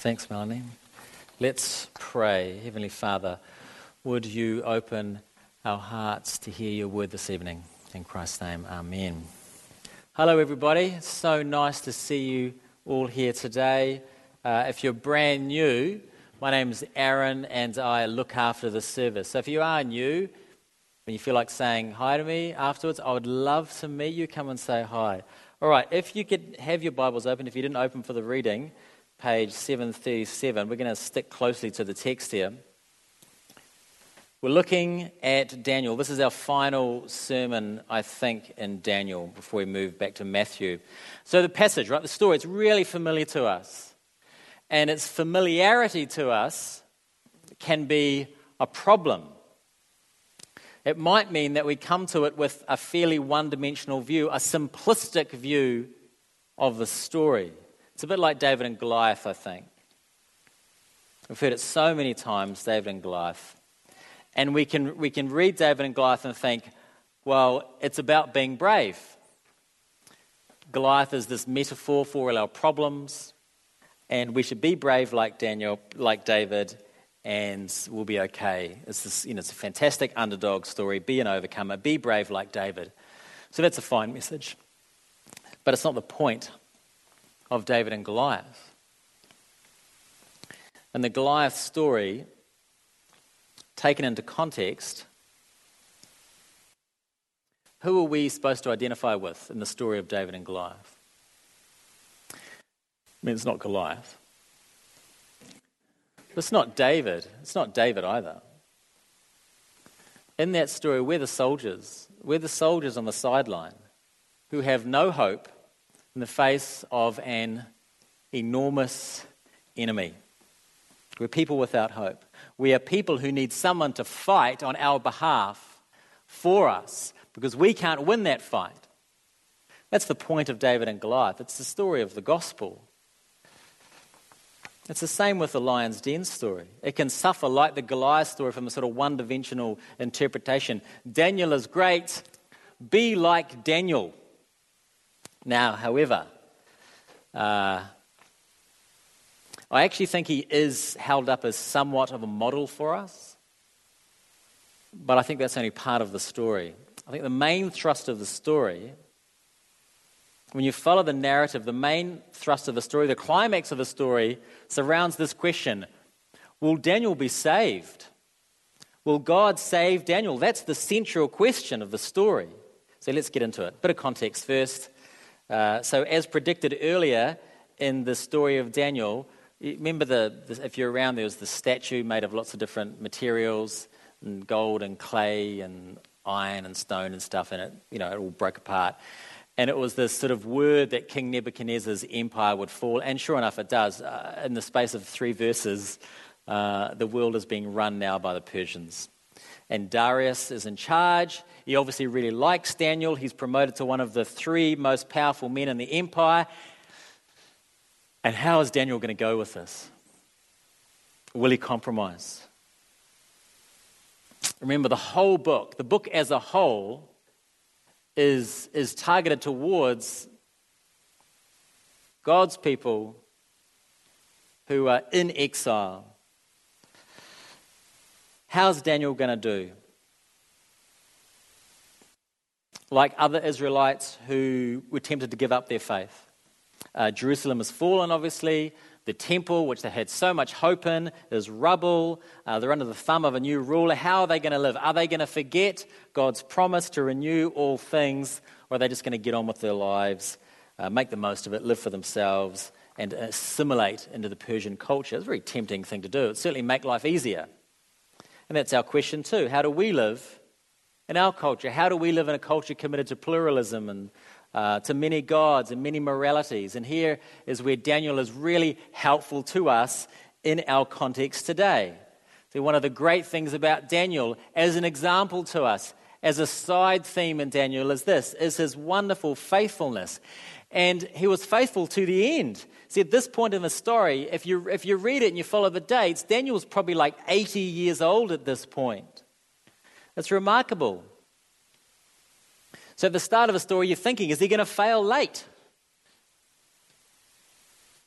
Thanks, Melanie. Let's pray. Heavenly Father, would you open our hearts to hear your word this evening? In Christ's name, amen. Hello, everybody. It's so nice to see you all here today. Uh, if you're brand new, my name is Aaron and I look after the service. So if you are new and you feel like saying hi to me afterwards, I would love to meet you. Come and say hi. All right, if you could have your Bibles open, if you didn't open for the reading, page 737, we're going to stick closely to the text here. We're looking at Daniel. This is our final sermon, I think, in Daniel before we move back to Matthew. So, the passage, right, the story, it's really familiar to us. And its familiarity to us can be a problem. It might mean that we come to it with a fairly one dimensional view, a simplistic view of the story. It's a bit like David and Goliath, I think. We've heard it so many times, David and Goliath. And we can, we can read David and Goliath and think, well, it's about being brave. Goliath is this metaphor for all our problems, and we should be brave like Daniel, like David, and we'll be okay. It's, this, you know, it's a fantastic underdog story. Be an overcomer. Be brave like David. So that's a fine message. But it's not the point of David and Goliath. And the Goliath story, taken into context, who are we supposed to identify with in the story of David and Goliath? I mean, it's not Goliath. It's not David. It's not David either. In that story, we're the soldiers. We're the soldiers on the sideline who have no hope in the face of an enormous enemy. We're people without hope. We are people who need someone to fight on our behalf for us because we can't win that fight. That's the point of David and Goliath. It's the story of the gospel. It's the same with the lion's den story. It can suffer like the Goliath story from a sort of one dimensional interpretation. Daniel is great. Be like Daniel. Now, however, uh, I actually think he is held up as somewhat of a model for us, but I think that's only part of the story. I think the main thrust of the story, when you follow the narrative, the main thrust of the story, the climax of the story, surrounds this question Will Daniel be saved? Will God save Daniel? That's the central question of the story. So let's get into it. Bit of context first. Uh, so, as predicted earlier in the story of Daniel, remember the, the, if you're around, there was the statue made of lots of different materials, and gold and clay and iron and stone and stuff, and it, you know, it all broke apart. And it was this sort of word that King Nebuchadnezzar's empire would fall. And sure enough, it does. Uh, in the space of three verses, uh, the world is being run now by the Persians. And Darius is in charge. He obviously really likes Daniel. He's promoted to one of the three most powerful men in the empire. And how is Daniel going to go with this? Will he compromise? Remember, the whole book, the book as a whole, is, is targeted towards God's people who are in exile. How's Daniel going to do? like other Israelites who were tempted to give up their faith. Uh, Jerusalem has fallen, obviously. The temple, which they had so much hope in, is rubble. Uh, they're under the thumb of a new ruler. How are they going to live? Are they going to forget God's promise to renew all things, or are they just going to get on with their lives, uh, make the most of it, live for themselves, and assimilate into the Persian culture? It's a very tempting thing to do. It certainly make life easier. And that's our question too. How do we live in our culture? How do we live in a culture committed to pluralism and uh, to many gods and many moralities? And here is where Daniel is really helpful to us in our context today. See, one of the great things about Daniel, as an example to us, as a side theme in Daniel, is this: is his wonderful faithfulness. And he was faithful to the end. See, at this point in the story, if you, if you read it and you follow the dates, Daniel's probably like 80 years old at this point. It's remarkable. So at the start of a story, you're thinking, is he going to fail late?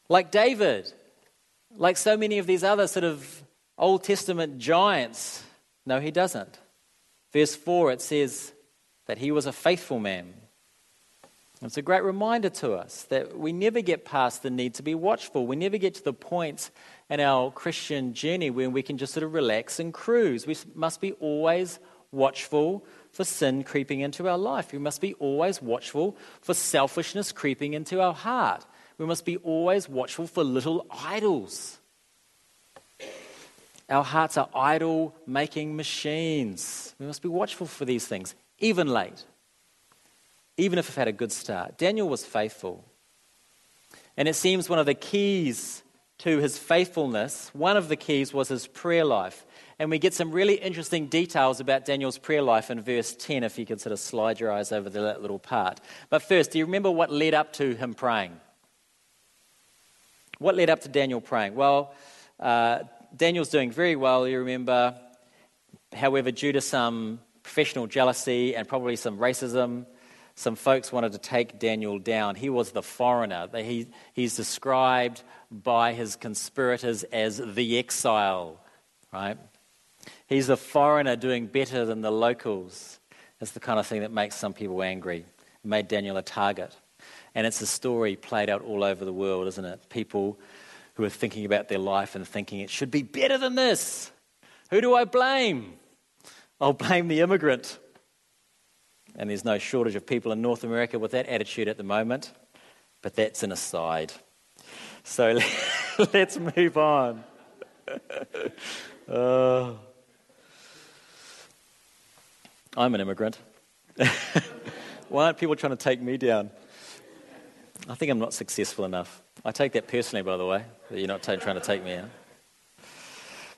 Like David. like so many of these other sort of Old Testament giants. No, he doesn't. Verse 4, it says that he was a faithful man. It's a great reminder to us that we never get past the need to be watchful. We never get to the point in our Christian journey when we can just sort of relax and cruise. We must be always watchful for sin creeping into our life. We must be always watchful for selfishness creeping into our heart. We must be always watchful for little idols. Our hearts are idol making machines. We must be watchful for these things, even late even if it had a good start. Daniel was faithful. And it seems one of the keys to his faithfulness, one of the keys was his prayer life. And we get some really interesting details about Daniel's prayer life in verse 10, if you could sort of slide your eyes over that little part. But first, do you remember what led up to him praying? What led up to Daniel praying? Well, uh, Daniel's doing very well, you remember. However, due to some professional jealousy and probably some racism, some folks wanted to take Daniel down. He was the foreigner. He, he's described by his conspirators as the exile, right? He's a foreigner doing better than the locals. That's the kind of thing that makes some people angry. It made Daniel a target. And it's a story played out all over the world, isn't it? People who are thinking about their life and thinking it should be better than this. Who do I blame? I'll blame the immigrant and there's no shortage of people in North America with that attitude at the moment, but that's an aside. So let's move on. Uh, I'm an immigrant. Why aren't people trying to take me down? I think I'm not successful enough. I take that personally, by the way, that you're not t- trying to take me out.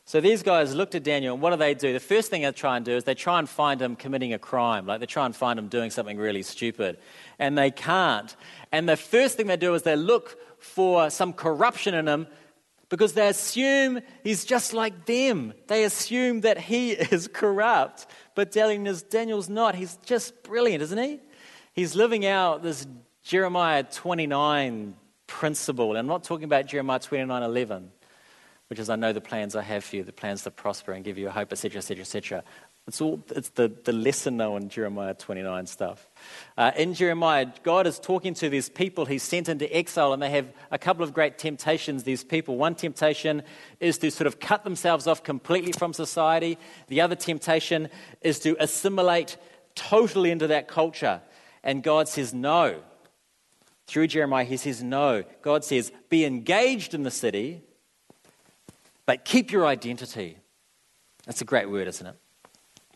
So these guys looked at Daniel, and what do they do? The first thing they try and do is they try and find him committing a crime. Like they try and find him doing something really stupid. And they can't. And the first thing they do is they look for some corruption in him because they assume he's just like them. They assume that he is corrupt. But Daniel's not. He's just brilliant, isn't he? He's living out this Jeremiah 29 principle. I'm not talking about Jeremiah 29 11 which is I know the plans I have for you, the plans to prosper and give you a hope, etc., etc., etc. It's all it's the, the lesser known Jeremiah 29 stuff. Uh, in Jeremiah, God is talking to these people he's sent into exile, and they have a couple of great temptations, these people. One temptation is to sort of cut themselves off completely from society, the other temptation is to assimilate totally into that culture. And God says, no. Through Jeremiah, he says, no. God says, be engaged in the city but keep your identity. That's a great word, isn't it?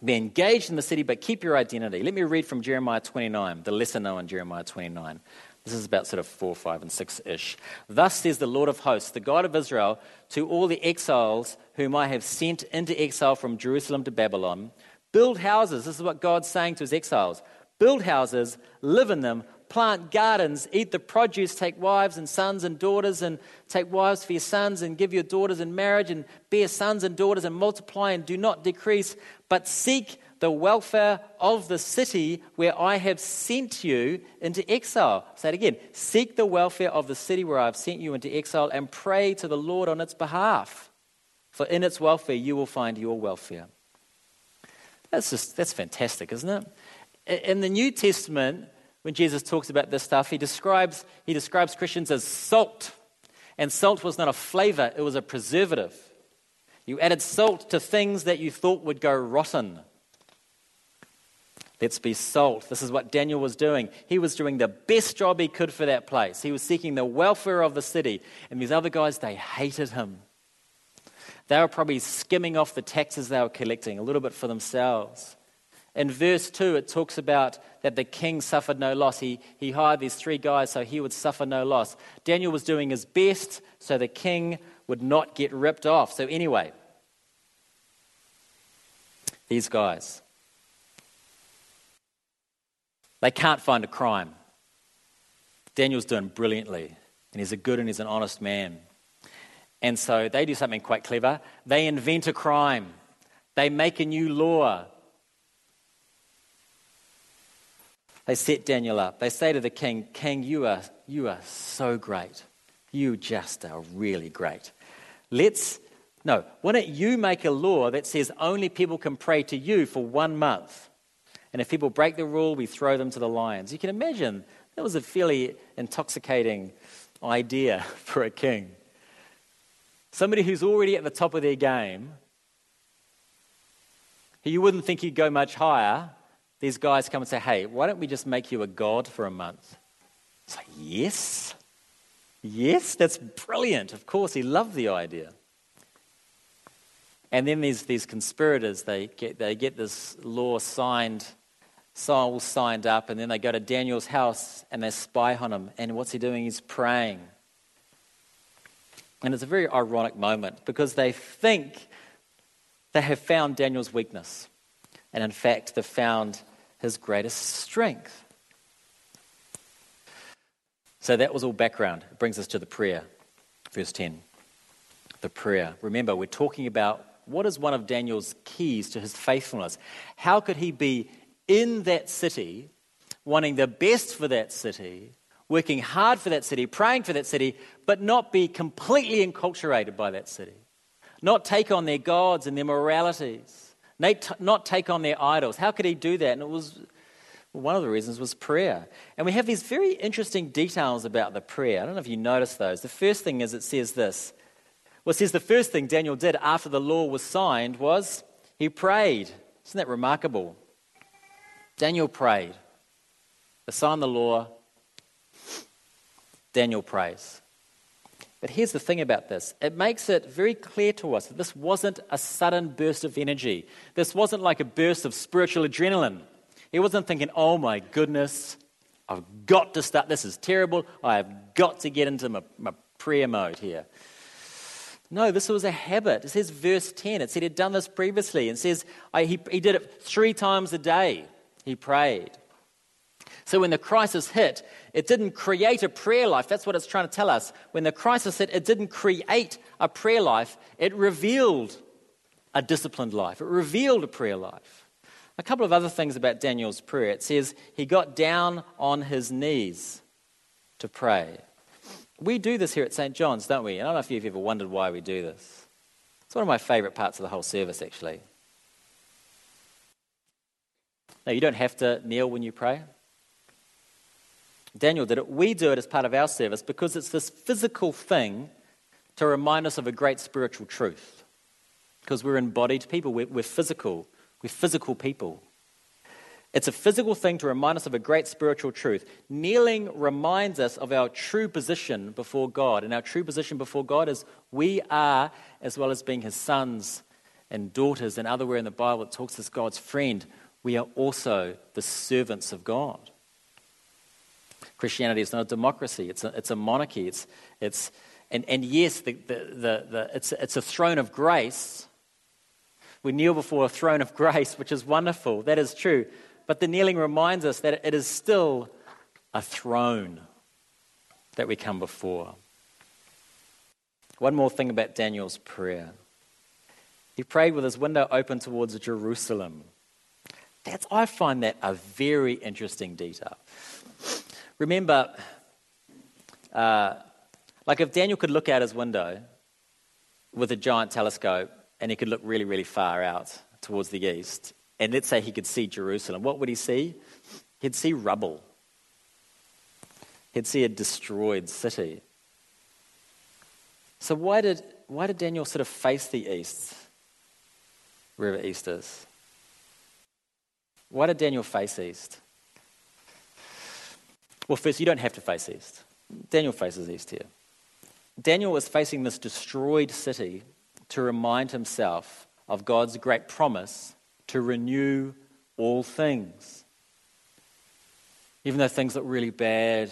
Be engaged in the city, but keep your identity. Let me read from Jeremiah 29, the lesser known Jeremiah 29. This is about sort of 4, 5, and 6 ish. Thus says the Lord of hosts, the God of Israel, to all the exiles whom I have sent into exile from Jerusalem to Babylon build houses. This is what God's saying to his exiles build houses, live in them, plant gardens, eat the produce, take wives and sons and daughters, and take wives for your sons, and give your daughters in marriage, and bear sons and daughters, and multiply and do not decrease, but seek the welfare of the city where I have sent you into exile. Say it again. Seek the welfare of the city where I have sent you into exile and pray to the Lord on its behalf. For in its welfare you will find your welfare. That's just that's fantastic, isn't it? In the New Testament, when Jesus talks about this stuff, he describes, he describes Christians as salt. And salt was not a flavor, it was a preservative. You added salt to things that you thought would go rotten. Let's be salt. This is what Daniel was doing. He was doing the best job he could for that place. He was seeking the welfare of the city. And these other guys, they hated him. They were probably skimming off the taxes they were collecting a little bit for themselves. In verse 2, it talks about that the king suffered no loss. He, he hired these three guys so he would suffer no loss. Daniel was doing his best so the king would not get ripped off. So, anyway, these guys, they can't find a crime. Daniel's doing brilliantly, and he's a good and he's an honest man. And so they do something quite clever. They invent a crime, they make a new law They set Daniel up. They say to the king, King, you are, you are so great. You just are really great. let's, no, why don't you make a law that says only people can pray to you for one month? And if people break the rule, we throw them to the lions. You can imagine that was a fairly intoxicating idea for a king. Somebody who's already at the top of their game, you wouldn't think he'd go much higher, these guys come and say, Hey, why don't we just make you a god for a month? It's like, Yes. Yes, that's brilliant. Of course, he loved the idea. And then these, these conspirators, they get, they get this law signed, all signed up, and then they go to Daniel's house and they spy on him. And what's he doing? He's praying. And it's a very ironic moment because they think they have found Daniel's weakness. And in fact, they've found his greatest strength. So that was all background. It brings us to the prayer. Verse 10. The prayer. Remember, we're talking about what is one of Daniel's keys to his faithfulness. How could he be in that city, wanting the best for that city, working hard for that city, praying for that city, but not be completely enculturated by that city. Not take on their gods and their moralities. Not take on their idols. How could he do that? And it was one of the reasons was prayer. And we have these very interesting details about the prayer. I don't know if you noticed those. The first thing is it says this. Well, it says the first thing Daniel did after the law was signed was he prayed. Isn't that remarkable? Daniel prayed. They the law, Daniel prays. But here's the thing about this it makes it very clear to us that this wasn't a sudden burst of energy. This wasn't like a burst of spiritual adrenaline. He wasn't thinking, oh my goodness, I've got to start. This is terrible. I have got to get into my, my prayer mode here. No, this was a habit. It says verse 10. It said he'd done this previously. and says I, he, he did it three times a day. He prayed. So when the crisis hit, it didn't create a prayer life. That's what it's trying to tell us. When the crisis hit, it didn't create a prayer life, it revealed a disciplined life, it revealed a prayer life. A couple of other things about Daniel's prayer. It says he got down on his knees to pray. We do this here at St. John's, don't we? I don't know if you've ever wondered why we do this. It's one of my favourite parts of the whole service, actually. Now, you don't have to kneel when you pray. Daniel did it. We do it as part of our service because it's this physical thing to remind us of a great spiritual truth. Because we're embodied people, we're, we're physical, we're physical people. It's a physical thing to remind us of a great spiritual truth. Kneeling reminds us of our true position before God. And our true position before God is we are, as well as being his sons and daughters, and otherwhere in the Bible it talks as God's friend, we are also the servants of God. Christianity is not a democracy, it's a, it's a monarchy. It's, it's, and, and yes, the, the, the, the, it's, it's a throne of grace. We kneel before a throne of grace, which is wonderful. That is true. But the kneeling reminds us that it is still a throne that we come before. One more thing about Daniel's prayer. He prayed with his window open towards Jerusalem. That's, I find that a very interesting detail. Remember, uh, like if Daniel could look out his window with a giant telescope and he could look really, really far out towards the east, and let's say he could see Jerusalem, what would he see? He'd see rubble. He'd see a destroyed city. So, why did, why did Daniel sort of face the east, wherever east is? Why did Daniel face east? Well, first, you don't have to face east. Daniel faces east here. Daniel was facing this destroyed city to remind himself of God's great promise to renew all things. Even though things look really bad,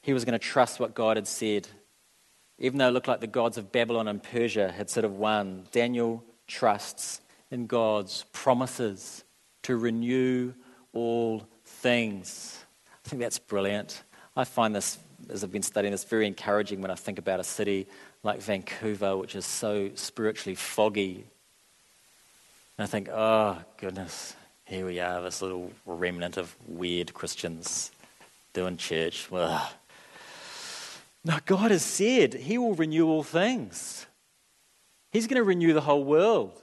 he was going to trust what God had said. Even though it looked like the gods of Babylon and Persia had sort of won, Daniel trusts in God's promises to renew all things. I think that's brilliant. I find this, as I've been studying this, very encouraging when I think about a city like Vancouver, which is so spiritually foggy. And I think, oh, goodness, here we are, this little remnant of weird Christians doing church. Ugh. No, God has said He will renew all things. He's going to renew the whole world.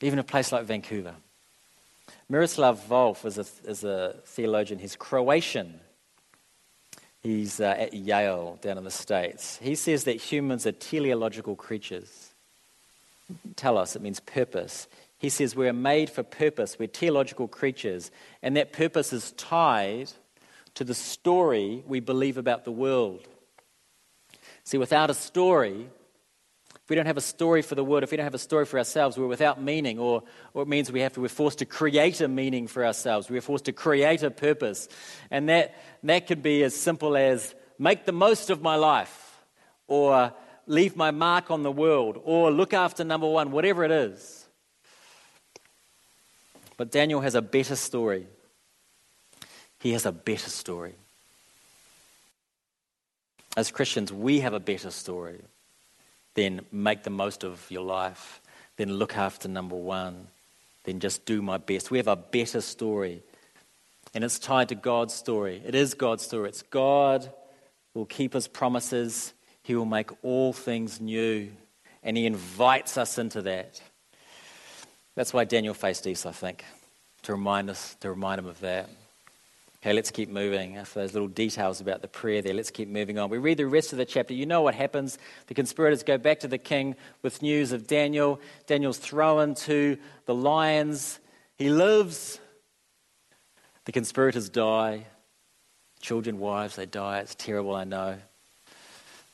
Even a place like Vancouver. Miroslav Volf is a, is a theologian. He's Croatian. He's uh, at Yale down in the States. He says that humans are teleological creatures. Telos, it means purpose. He says we're made for purpose, we're teleological creatures, and that purpose is tied to the story we believe about the world. See, without a story, we don't have a story for the world, if we don't have a story for ourselves, we're without meaning, or, or it means we have to, we're forced to create a meaning for ourselves. We're forced to create a purpose. And that, that could be as simple as make the most of my life, or leave my mark on the world, or look after number one, whatever it is. But Daniel has a better story. He has a better story. As Christians, we have a better story than make the most of your life, then look after number one, then just do my best. We have a better story. And it's tied to God's story. It is God's story. It's God will keep his promises, he will make all things new. And he invites us into that. That's why Daniel faced east, I think, to remind us, to remind him of that. Okay, let's keep moving. After those little details about the prayer there, let's keep moving on. We read the rest of the chapter. You know what happens. The conspirators go back to the king with news of Daniel. Daniel's thrown to the lions. He lives. The conspirators die. Children, wives, they die. It's terrible, I know.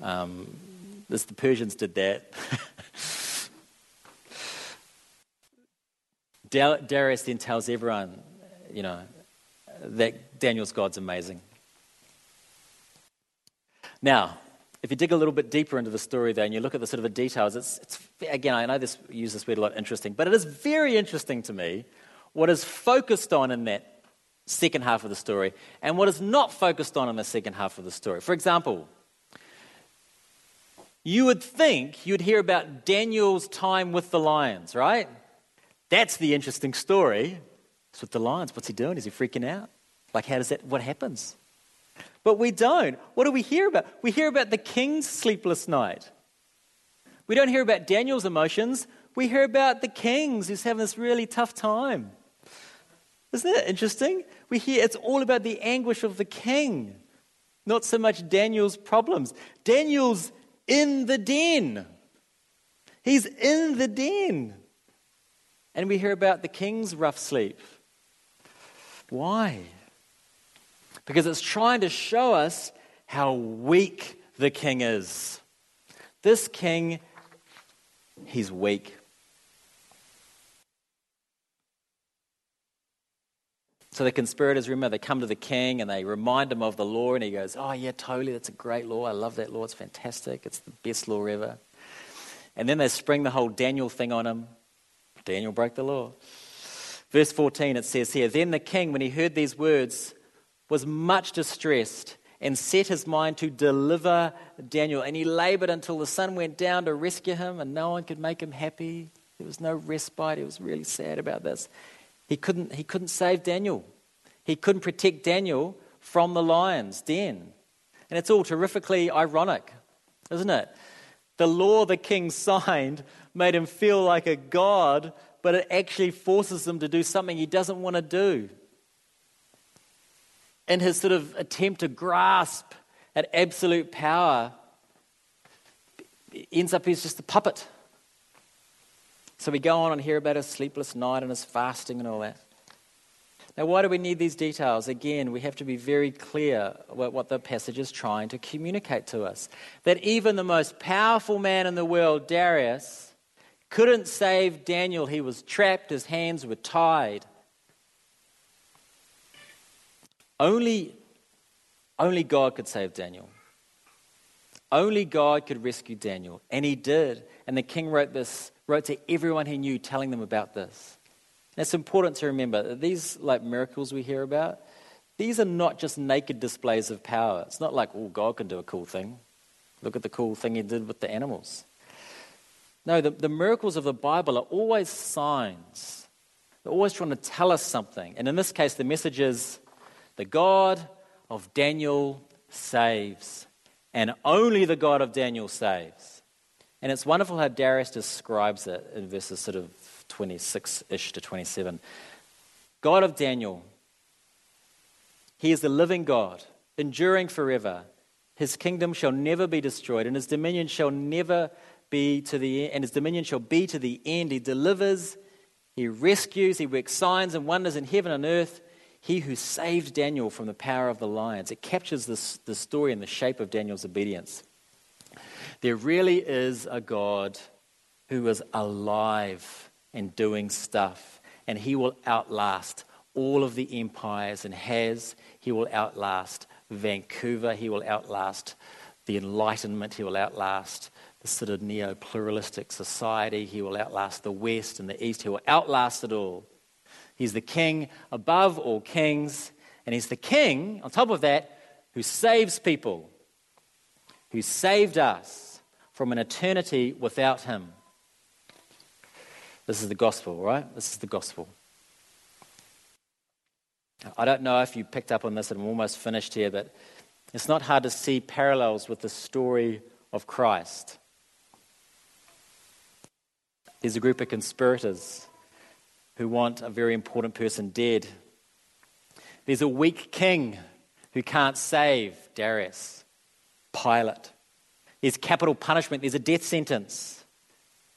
Um, this, the Persians did that. Darius then tells everyone, you know, that Daniel's God's amazing. Now, if you dig a little bit deeper into the story, though, and you look at the sort of the details, it's, it's again, I know this use this word a lot, interesting, but it is very interesting to me what is focused on in that second half of the story and what is not focused on in the second half of the story. For example, you would think you'd hear about Daniel's time with the lions, right? That's the interesting story. With the lions. What's he doing? Is he freaking out? Like, how does that, what happens? But we don't. What do we hear about? We hear about the king's sleepless night. We don't hear about Daniel's emotions. We hear about the king's who's having this really tough time. Isn't that interesting? We hear it's all about the anguish of the king, not so much Daniel's problems. Daniel's in the den. He's in the den. And we hear about the king's rough sleep. Why? Because it's trying to show us how weak the king is. This king, he's weak. So the conspirators, remember, they come to the king and they remind him of the law, and he goes, Oh, yeah, totally, that's a great law. I love that law. It's fantastic. It's the best law ever. And then they spring the whole Daniel thing on him. Daniel broke the law. Verse 14, it says here Then the king, when he heard these words, was much distressed and set his mind to deliver Daniel. And he labored until the sun went down to rescue him, and no one could make him happy. There was no respite. He was really sad about this. He couldn't, he couldn't save Daniel, he couldn't protect Daniel from the lion's den. And it's all terrifically ironic, isn't it? The law the king signed made him feel like a god, but it actually forces him to do something he doesn't want to do. In his sort of attempt to grasp at absolute power, ends up he's just a puppet. So we go on and hear about his sleepless night and his fasting and all that. Now, why do we need these details? Again, we have to be very clear what the passage is trying to communicate to us. That even the most powerful man in the world, Darius, couldn't save Daniel. He was trapped, his hands were tied. Only, only God could save Daniel. Only God could rescue Daniel. And he did. And the king wrote this, wrote to everyone he knew, telling them about this. And it's important to remember that these like miracles we hear about, these are not just naked displays of power. It's not like, oh, God can do a cool thing. Look at the cool thing he did with the animals. No, the, the miracles of the Bible are always signs. They're always trying to tell us something. And in this case, the message is the God of Daniel saves, and only the God of Daniel saves. And it's wonderful how Darius describes it in verses sort of 26 ish to 27. God of Daniel, He is the living God, enduring forever. His kingdom shall never be destroyed, and His dominion shall never be to the end, and His dominion shall be to the end. He delivers, He rescues, He works signs and wonders in heaven and earth. He who saved Daniel from the power of the lions. It captures this, the story in the shape of Daniel's obedience. There really is a God who is alive and doing stuff, and he will outlast all of the empires and has. He will outlast Vancouver, he will outlast the Enlightenment, he will outlast the sort of neo pluralistic society, he will outlast the West and the East, he will outlast it all. He's the king above all kings, and he's the king, on top of that, who saves people, who saved us from an eternity without him. This is the gospel, right? This is the gospel. I don't know if you picked up on this, and I'm almost finished here, but it's not hard to see parallels with the story of Christ. There's a group of conspirators who want a very important person dead. There's a weak king who can't save Darius, Pilate. There's capital punishment, there's a death sentence.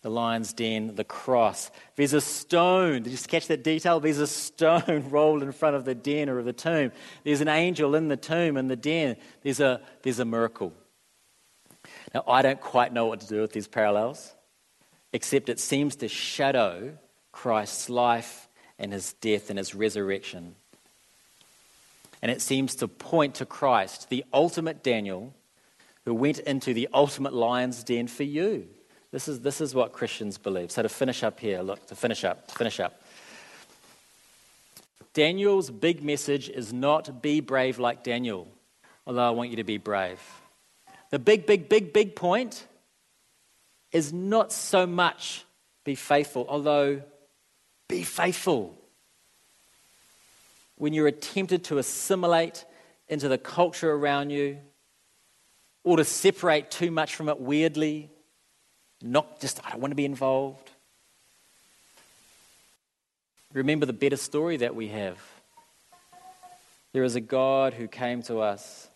The lion's den, the cross. There's a stone. Did you catch that detail? There's a stone rolled in front of the den or of the tomb. There's an angel in the tomb and the den. There's a, there's a miracle. Now, I don't quite know what to do with these parallels, except it seems to shadow Christ's life and his death and his resurrection. And it seems to point to Christ, the ultimate Daniel, who went into the ultimate lion's den for you. This is, this is what Christians believe. So to finish up here, look, to finish up, to finish up. Daniel's big message is not be brave like Daniel, although I want you to be brave. The big, big, big, big point is not so much be faithful, although be faithful. When you're tempted to assimilate into the culture around you, or to separate too much from it weirdly, not just, I don't want to be involved. Remember the better story that we have. There is a God who came to us,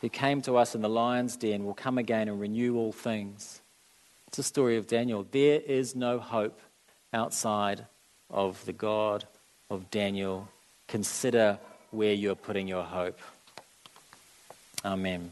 who came to us in the lion's den, will come again and renew all things. It's the story of Daniel. There is no hope outside of the God of Daniel. Consider where you're putting your hope. Amen.